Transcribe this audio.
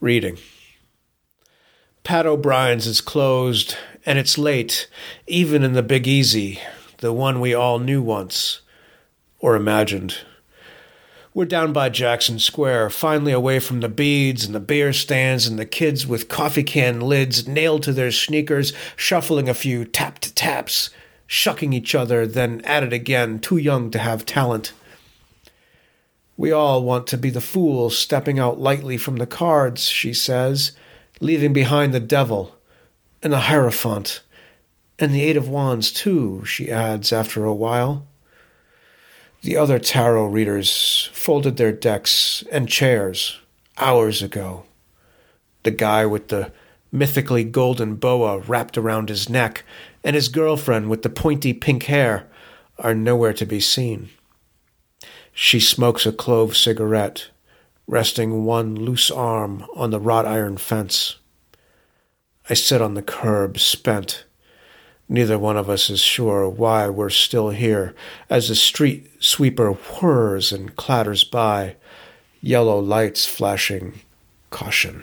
reading. Pat O'Brien's is closed, and it's late, even in the Big Easy, the one we all knew once, or imagined. We're down by Jackson Square, finally away from the beads and the beer stands and the kids with coffee can lids nailed to their sneakers, shuffling a few tap to taps, shucking each other, then at it again, too young to have talent. We all want to be the fools stepping out lightly from the cards, she says, leaving behind the devil and the Hierophant and the Eight of Wands, too, she adds after a while. The other tarot readers folded their decks and chairs hours ago. The guy with the mythically golden boa wrapped around his neck and his girlfriend with the pointy pink hair are nowhere to be seen. She smokes a clove cigarette, resting one loose arm on the wrought iron fence. I sit on the curb, spent. Neither one of us is sure why we're still here as the street sweeper whirs and clatters by, yellow lights flashing caution.